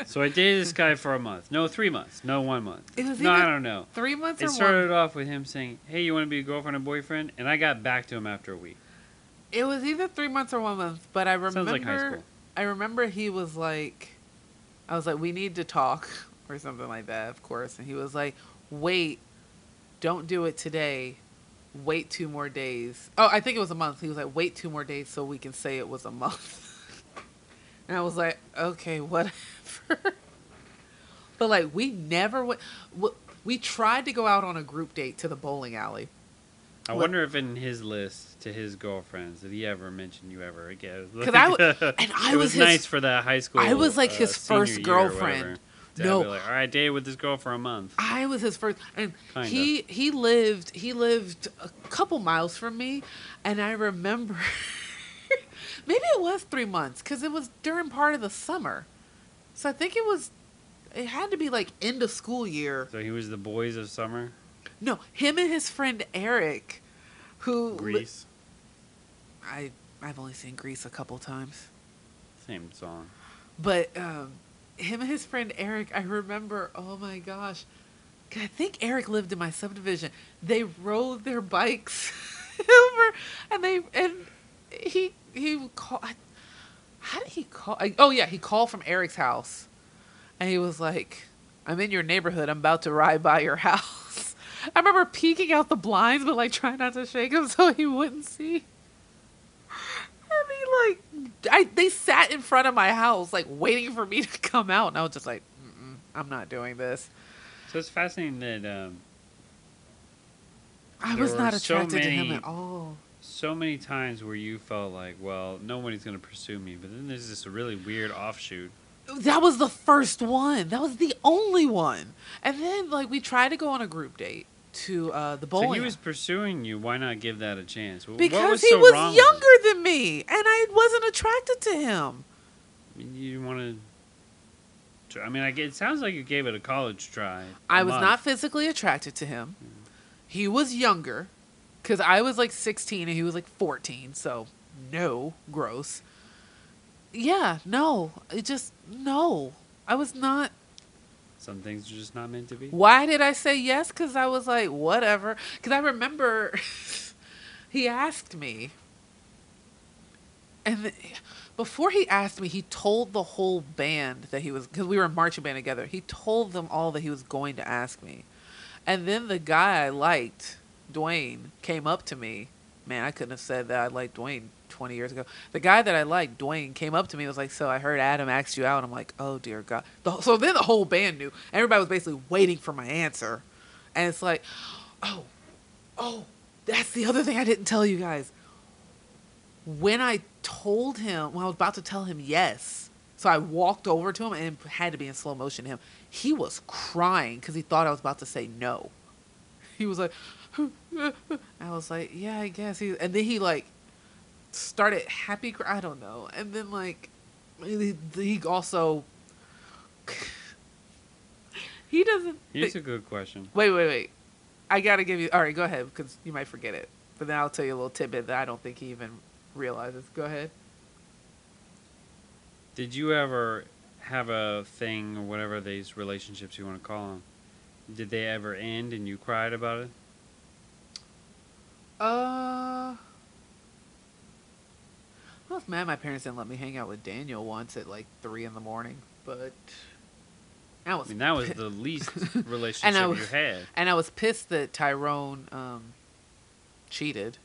So I dated this guy for a month. No, three months. No, one month. It was no, I don't know. Three months It or started one. off with him saying, "Hey, you want to be a girlfriend and boyfriend?" And I got back to him after a week. It was either three months or one month, but I remember. Sounds like high school. I remember he was like, I was like, we need to talk or something like that, of course. And he was like, wait, don't do it today. Wait two more days. Oh, I think it was a month. He was like, wait two more days so we can say it was a month. [laughs] and I was like, okay, whatever. [laughs] but like, we never went. We tried to go out on a group date to the bowling alley. I wonder if in his list to his girlfriends did he ever mention you ever again? [laughs] 'Cause I w- [laughs] and I it was was, his- nice for that high school. I was like uh, his first girlfriend. to No. like, all right, dated with this girl for a month. I was his first, and Kinda. he he lived he lived a couple miles from me, and I remember [laughs] maybe it was three months because it was during part of the summer, so I think it was it had to be like end of school year. So he was the boys of summer, No, him and his friend Eric, who li- I I've only seen Grease a couple times. same song. But um, him and his friend Eric, I remember. Oh my gosh, I think Eric lived in my subdivision. They rode their bikes [laughs] over, and they and he he would call. How did he call? I, oh yeah, he called from Eric's house, and he was like, "I'm in your neighborhood. I'm about to ride by your [laughs] house." I remember peeking out the blinds, but like trying not to shake him [laughs] so he wouldn't see. And he like, I they sat in front of my house like waiting for me [laughs] to come out, and I was just like, Mm-mm, I'm not doing this. So it's fascinating that um, I was not so attracted to him at all. so many times where you felt like, well, nobody's gonna pursue me, but then there's this really weird offshoot. That was the first one. That was the only one. And then like we tried to go on a group date to uh, the bowling. So he was pursuing you. Why not give that a chance? What because was he so was younger than me, and I wasn't attracted to him. I mean, You want to. I mean, I it sounds like you gave it a college try. a I was month. not physically attracted to him. He was younger, because I was like 16 and he was like 14. So, no, gross. Yeah, no, it just, no. I was not. Some things are just not meant to be. Why did I say yes? Because I was like, whatever. Because I remember [laughs] he asked me. And the, before he asked me, he told the whole band that he was, because we were a marching band together, he told them all that he was going to ask me. And then the guy I liked, Dwayne, came up to me. Man, I couldn't have said that I liked Dwayne 20 years ago. The guy that I liked, Dwayne, came up to me and was like, So I heard Adam asked you out. I'm like, Oh, dear God. The, so then the whole band knew. Everybody was basically waiting for my answer. And it's like, Oh, oh, that's the other thing I didn't tell you guys. When I told him, when I was about to tell him yes, so I walked over to him and had to be in slow motion to him. He was crying because he thought I was about to say no. He was like, [laughs] I was like, yeah, I guess. He, and then he like started happy. Cry- I don't know. And then like he, he also [laughs] he doesn't. Here's a good question. Wait, wait, wait. I gotta give you. All right, go ahead because you might forget it. But then I'll tell you a little tidbit that I don't think he even realizes. Go ahead. Did you ever have a thing or whatever these relationships you want to call them? Did they ever end and you cried about it? Uh, I was mad my parents didn't let me hang out with Daniel once at like three in the morning, but I I mean, that was the least [laughs] relationship was- you had. and I was pissed that Tyrone um, cheated,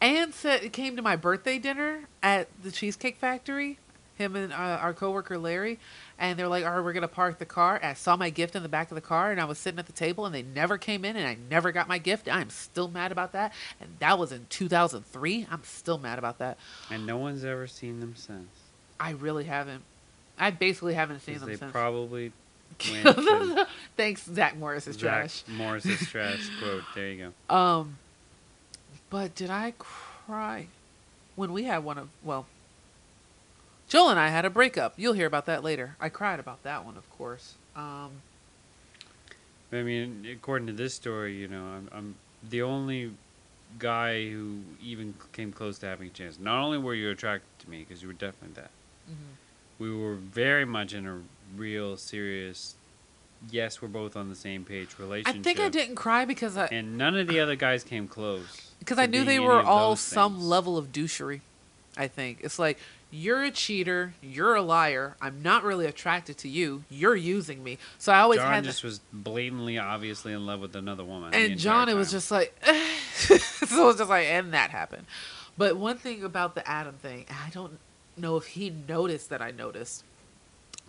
and said it came to my birthday dinner at the Cheesecake Factory. Him and uh, our coworker Larry, and they're like, "All right, we're gonna park the car." And I saw my gift in the back of the car, and I was sitting at the table, and they never came in, and I never got my gift. I'm still mad about that, and that was in 2003. I'm still mad about that. And no one's ever seen them since. I really haven't. I basically haven't seen them they since. probably [laughs] Thanks, Zach Morris is Zach trash. Morris's trash quote. There you go. Um, but did I cry when we had one of well, Joel and I had a breakup. You'll hear about that later. I cried about that one, of course. Um, I mean, according to this story, you know, I'm, I'm the only guy who even came close to having a chance. Not only were you attracted to me because you were definitely that. Mm-hmm. We were very much in a real serious. Yes, we're both on the same page Relationship. I think I didn't cry because I And none of the other guys came close. [laughs] because I knew they were all some things. level of douchery. I think it's like you're a cheater, you're a liar. I'm not really attracted to you. You're using me. So I always John had just was blatantly, obviously in love with another woman. and John, it was just like, so [laughs] it was just like, and that happened. But one thing about the Adam thing, I don't know if he noticed that I noticed,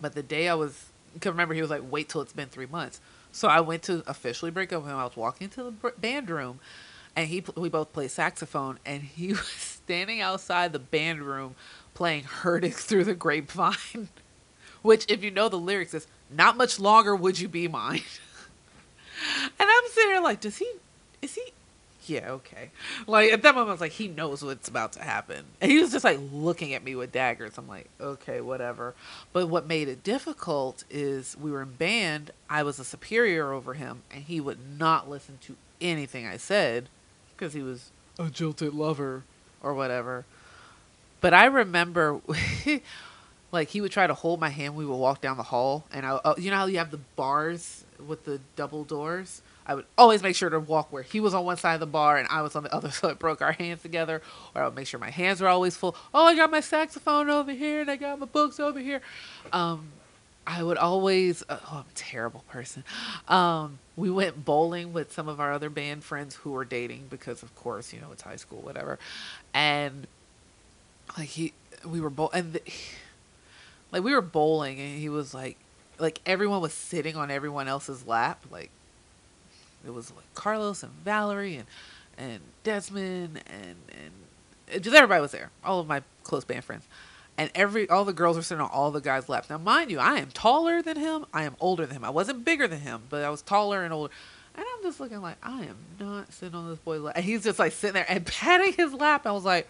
but the day I was, because remember he was like, wait till it's been three months. So I went to officially break up with him. I was walking to the band room, and he we both played saxophone, and he [laughs] was standing outside the band room playing "Heard It [laughs] Through the Grapevine," which, if you know the lyrics, is "Not much longer would you be mine." [laughs] and I'm sitting there like, does he? Is he? Yeah, okay. Like at that moment, I was like, he knows what's about to happen, and he was just like looking at me with daggers. I'm like, okay, whatever. But what made it difficult is we were in band. I was a superior over him, and he would not listen to anything I said because he was a jilted lover or whatever. But I remember, [laughs] like he would try to hold my hand. We would walk down the hall, and I, uh, you know how you have the bars with the double doors. I would always make sure to walk where he was on one side of the bar and I was on the [laughs] other, so it broke our hands together. Or I would make sure my hands were always full. Oh, I got my saxophone over here and I got my books over here. Um, I would always. Uh, oh, I'm a terrible person. Um, we went bowling with some of our other band friends who were dating because, of course, you know it's high school, whatever. And like he, we were bowl and the, [sighs] like we were bowling, and he was like, like everyone was sitting on everyone else's lap. Like it was like Carlos and Valerie and and Desmond and and just everybody was there. All of my close band friends and every all the girls were sitting on all the guys' laps. Now, mind you, I am taller than him. I am older than him. I wasn't bigger than him, but I was taller and older. And I'm just looking like I am not sitting on this boy's lap. And he's just like sitting there and [laughs] patting his lap. I was like,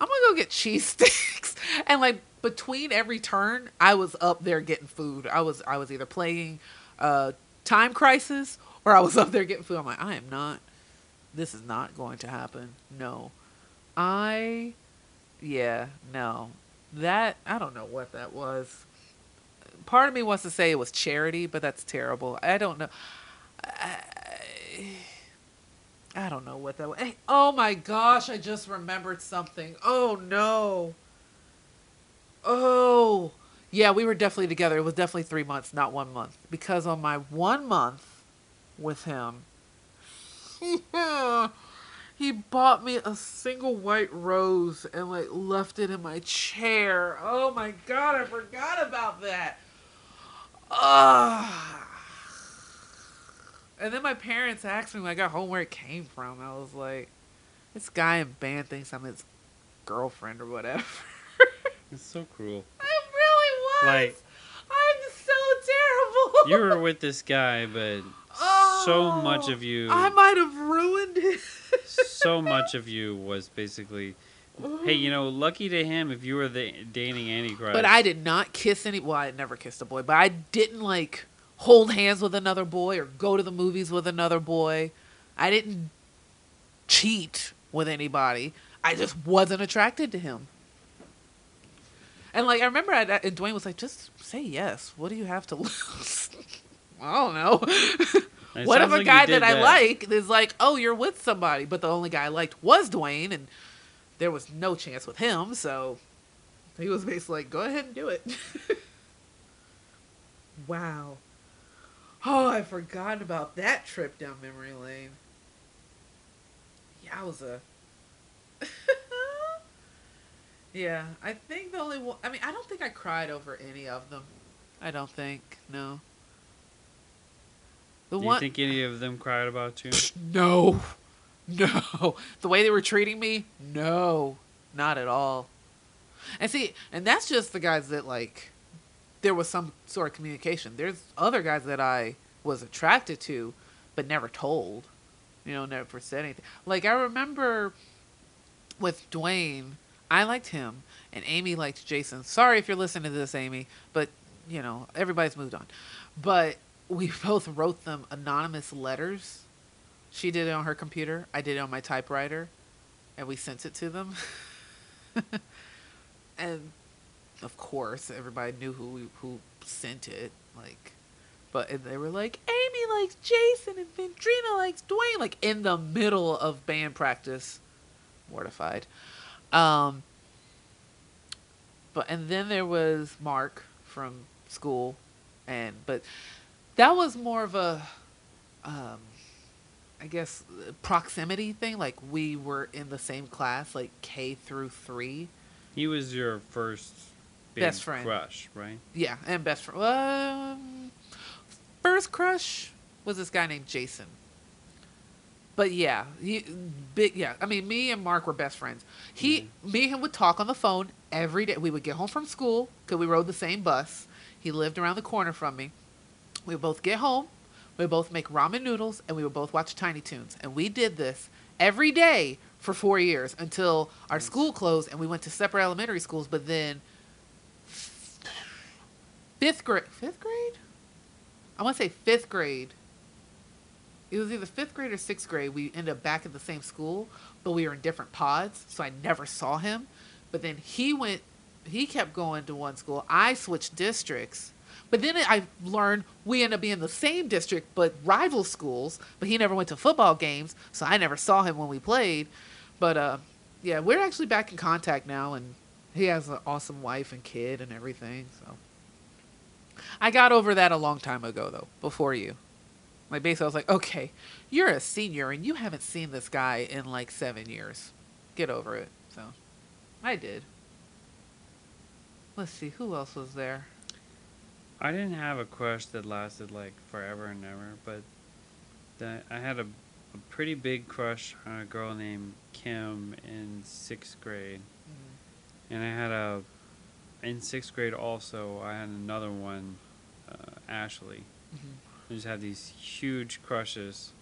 I'm gonna go get cheese [laughs] sticks. And like between every turn, I was up there getting food. I was I was either playing uh, Time Crisis or I was up there getting food. I'm like, I am not. This is not going to happen. No, I. Yeah, no that I don't know what that was. Part of me wants to say it was charity, but that's terrible. I don't know. I, I don't know what that was. Hey, oh my gosh! I just remembered something. Oh no. Oh yeah, we were definitely together. It was definitely three months, not one month. Because on my one month with him, [laughs] he bought me a single white rose and like left it in my chair. Oh my god, I forgot about that. Ah. And then my parents asked me when I got home where it came from. I was like, this guy in band thinks I'm his girlfriend or whatever. [laughs] It's so cruel. [laughs] I really was. Like- I'm so terrible. You were [laughs] with this guy, but so oh, much Oh, of you, I might have ruined it. so much of you was basically, hey, you know, lucky to him if you were the dating Antichrist. But I did not kiss any. Well, I never kissed a boy, but I didn't like hold hands with another boy or go to the movies with another boy. I didn't cheat with anybody. I just wasn't attracted to him. And like I remember, I, and Dwayne was like, "Just say yes. What do you have to [laughs] lose?" I don't know. It what if a like guy that I like is like, "Oh, you're with somebody," but the only guy I liked was Dwayne, and there was no chance with him, so he was basically like, "Go ahead and do it." [laughs] wow. Oh, I forgot about that trip down memory lane. Yowza. [laughs] yeah, I think the only one. I mean, I don't think I cried over any of them. I don't think. No. The Do you one. think any of them cried about you? [laughs] No. No. The way they were treating me, no. Not at all. And see, and that's just the guys that like there was some sort of communication. There's other guys that I was attracted to but never told. You know, never said anything. Like I remember with Dwayne, I liked him and Amy liked Jason. Sorry if you're listening to this, Amy, but you know, everybody's moved on. But we [laughs] both wrote them anonymous letters She did it on her computer. I did it on my typewriter, and we sent it to them. [laughs] and of course, everybody knew who who sent it. Like, but and they were like, Amy likes Jason and Vandrina likes Dwayne. Like in the middle of band practice, mortified. Um, but and then there was Mark from school, and but that was more of a, um, I guess proximity thing. Like we were in the same class, like K through three. He was your first Best friend. crush, right? Yeah, and best friend. Um, first crush was this guy named Jason. But yeah, he big. Yeah, I mean, me and Mark were best friends. He, me and him would talk on the phone every day. We would get home from school because we rode the same bus. He lived around the corner from me. We would both get home. We would both make ramen noodles, and we would both watch Tiny Toons. And we did this every day for four years until our school closed, and we went to separate elementary schools. But then fifth grade, fifth grade, I want to say fifth grade. It was either fifth grade or sixth grade. We ended up back at the same school, but we were in different pods, so I never saw him. But then he went, he kept going to one school. I switched districts. But then I learned we ended up being the same district, but rival schools. But he never went to football games, so I never saw him when we played. But uh, yeah, we're actually back in contact now, and he has an awesome wife and kid and everything. So I got over that a long time ago, though, before you. Like basically, I was like, okay, you're a senior and you haven't seen this guy in like seven years. Get over it. So I did. Let's see, who else was there? I didn't have a crush that lasted like forever and ever, but I had a, a pretty big crush on a girl named Kim in sixth grade, mm-hmm. and I had a in sixth grade also. I had another one, uh, Ashley. Mhm. I just had these huge crushes,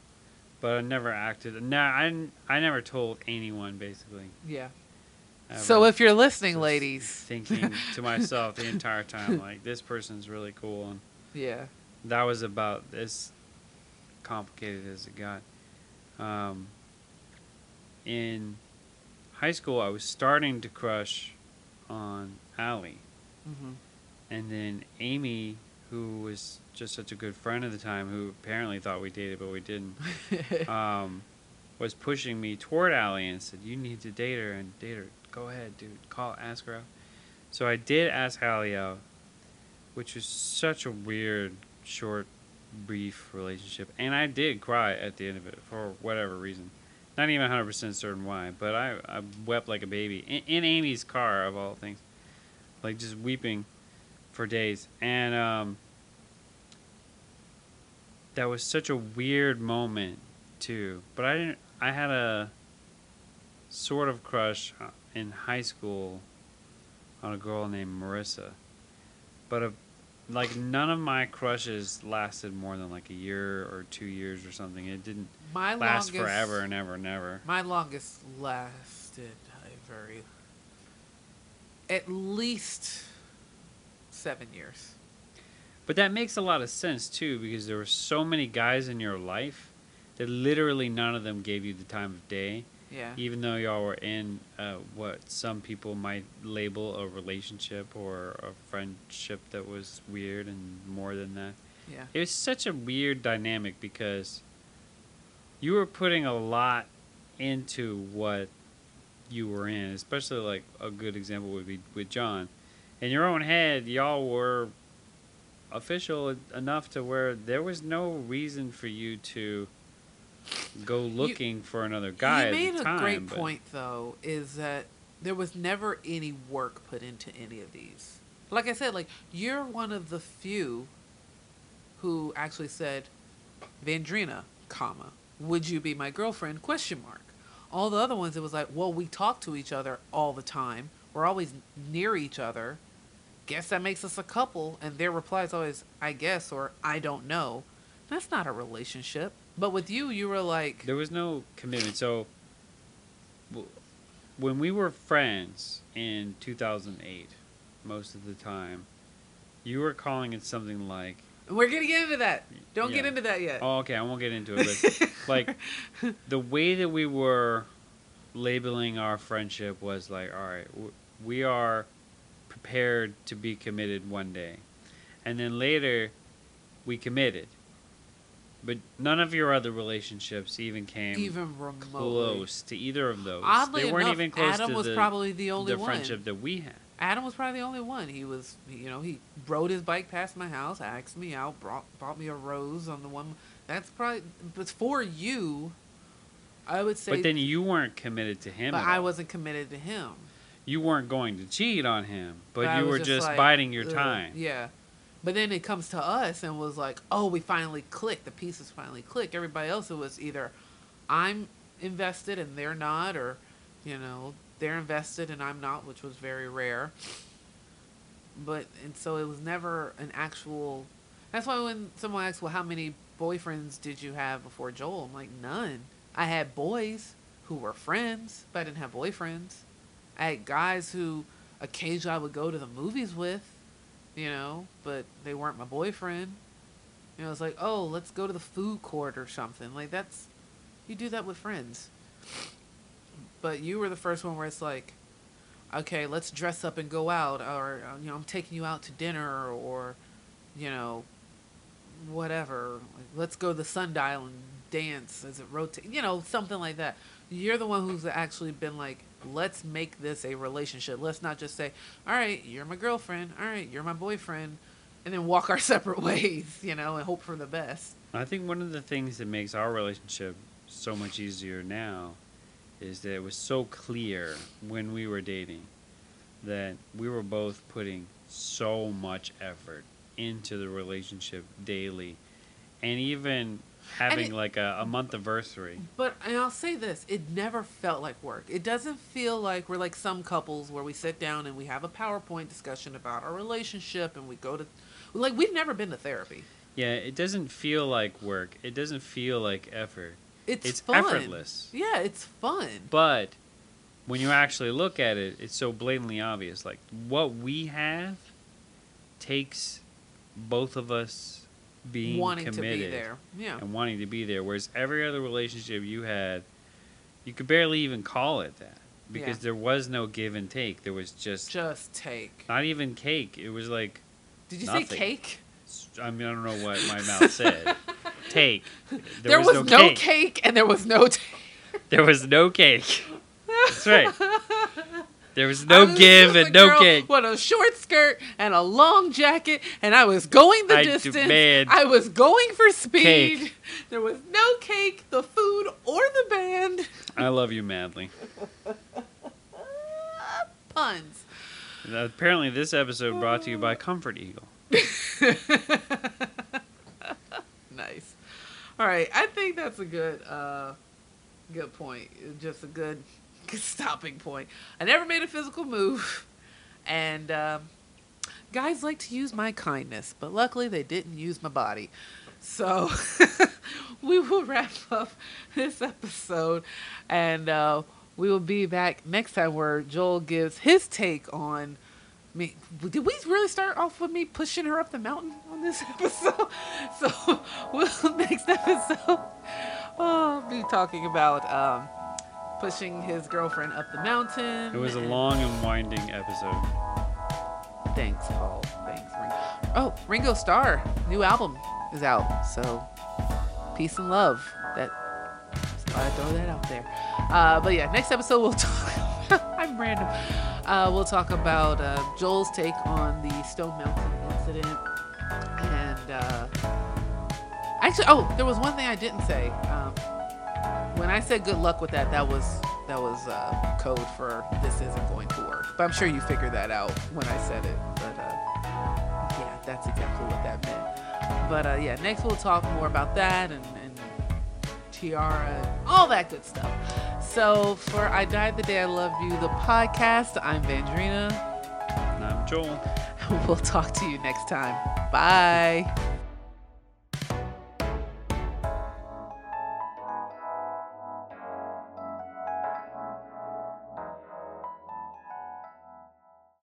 but I never acted. No, I I never told anyone basically. Yeah. ever. So if you're listening, ladies, thinking to myself the entire time [laughs] like this person's really cool and yeah, that was about as complicated as it got. Um, in high school, I was starting to crush on Allie, hmm and then Amy, who was just such a good friend at the time, who apparently thought we dated but we didn't, [laughs] um, was pushing me toward Allie and said, "You need to date her and date her. Go ahead, dude. Call, ask her out." So I did ask Allie out, which was such a weird, short, brief relationship, and I did cry at the end of it for whatever reason. Not even 100% certain why, but I, I wept like a baby in, in Amy's car of all things, like just weeping for days, and um, that was such a weird moment too. But I didn't. I had a sort of crush uh, in high school on a girl named Marissa, but a, like none of my crushes lasted more than like a year or two years or something. It didn't my last longest forever and ever and ever. My longest lasted a very, at least seven years. But that makes a lot of sense too, because there were so many guys in your life that literally none of them gave you the time of day. Yeah. even though y'all were in uh, what some people might label a relationship or a friendship that was weird and more than that. Yeah. It was such a weird dynamic because you were putting a lot into what you were in, especially like a good example would be with John. In your own head, y'all were official enough to where there was no reason for you to go looking for another guy. you made the a great point, though, is that there was never any work put into any of these. Like I said, like you're one of the few who actually said, "Vandrina, comma, would you be my girlfriend?" Question mark. All the other ones, it was like, "Well, we talk to each other all the time. We're always near each other. Guess that makes us a couple." And their reply is always, "I guess" or "I don't know." That's not a relationship. But with you, you were like, There was no commitment. So when we were friends in 2008, most of the time, you were calling it something like We're gonna get into that. Don't get into that yet. Oh, okay, I won't get into it. But [laughs] like the way that we were labeling our friendship was like, all right, we are prepared to be committed one day, and then later we committed. But none of your other relationships even came even remotely. close to either of those. Oddly they weren't enough, even close Adam to was the, probably the only one. the one. friendship that we had. Adam was probably the only one. He was, you know, he rode his bike past my house, asked me out, brought bought me a rose on the one. That's probably, but for you, I would say. But then you weren't committed to him. but I all. wasn't committed to him. You weren't going to cheat on him, but, I you were just, like, biding your uh, time. Yeah. But then it comes to us and was like, oh, we finally clicked. The pieces finally click. Everybody else, it was either I'm invested and they're not, or, you know, they're invested and I'm not, which was very rare. But, and so it was never an actual. That's why when someone asks, well, how many boyfriends did you have before Joel? I'm like, none. I had boys who were friends, but I didn't have boyfriends. I had guys who occasionally I would go to the movies with, you know, but they weren't my boyfriend. You know, it's like, oh, let's go to the food court or something. Like that's, you do that with friends. But you were the first one where it's like, okay, let's dress up and go out, or uh, you know, I'm taking you out to dinner, or, you know, whatever. Like, let's go to the sundial and dance as it rotates. You know, something like that. You're the one who's actually been like, let's make this a relationship. Let's not just say, all right, you're my girlfriend. All right, you're my boyfriend. And then walk our [laughs] separate ways, you know, and hope for the best. I think one of the things that makes our relationship so much easier now is that it was so clear when we were dating that we were both putting so much effort into the relationship daily and even having it- like a, a month anniversary. But and I'll say this, it never felt like work. It doesn't feel like we're like some couples where we sit down and we have a PowerPoint discussion about our relationship and we go to like we've never been to therapy. Yeah, it doesn't feel like work. It doesn't feel like effort. It's, It's fun. effortless. Yeah, it's fun. But when you actually look at it, it's so blatantly obvious. Like what we have takes both of us being wanting committed to be there. Yeah. and wanting to be there. Whereas every other relationship you had, you could barely even call it that because Yeah. there was no give and take. There was just Just take. not even cake. It was like Did you nothing. say cake? I mean I don't know what my mouth said. [laughs] Take. There, was, no, cake. and there was no take. [laughs] There was no cake. That's right. There was [laughs] no was give and no cake. With a short skirt and a long jacket, and I was going the I distance. demand I was going for speed. cake. [laughs] There was no cake, the food, or the band. I love you madly. Puns. Apparently, this episode brought to you by Comfort Eagle. All right, I think that's a good, uh, good point. Just a good, [laughs] stopping point. I never made a physical move, and um, guys like to use my kindness, but luckily they didn't use my body. So [laughs] we will wrap up this episode, and uh, we will be back next time where Joel gives his take on me. Did we really start off with me pushing her up the mountain on this [laughs] episode? So we'll [laughs] next episode I'll be talking about um, pushing his girlfriend up the mountain. It was a long and winding episode. Thanks, Paul. Thanks, Ringo. Oh, Ringo Starr, new album is out. So, peace and love. That I'd throw that out there. Uh, but yeah, next episode we'll [laughs] talk. I'm random. Uh, we'll talk about uh, Joel's take on the Stone Mountain incident, and uh, actually, oh, there was one thing I didn't say. Um, when I said good luck with that, that was that was uh, code for this isn't going to work. But I'm sure you figured that out when I said it. But uh, yeah, that's exactly what that meant. But uh, yeah, next we'll talk more about that and, and Tiara, all that good stuff. So for I Died the Day I Loved You, the podcast, I'm Vandrina. And I'm Joel. [laughs] We'll talk to you next time. Bye.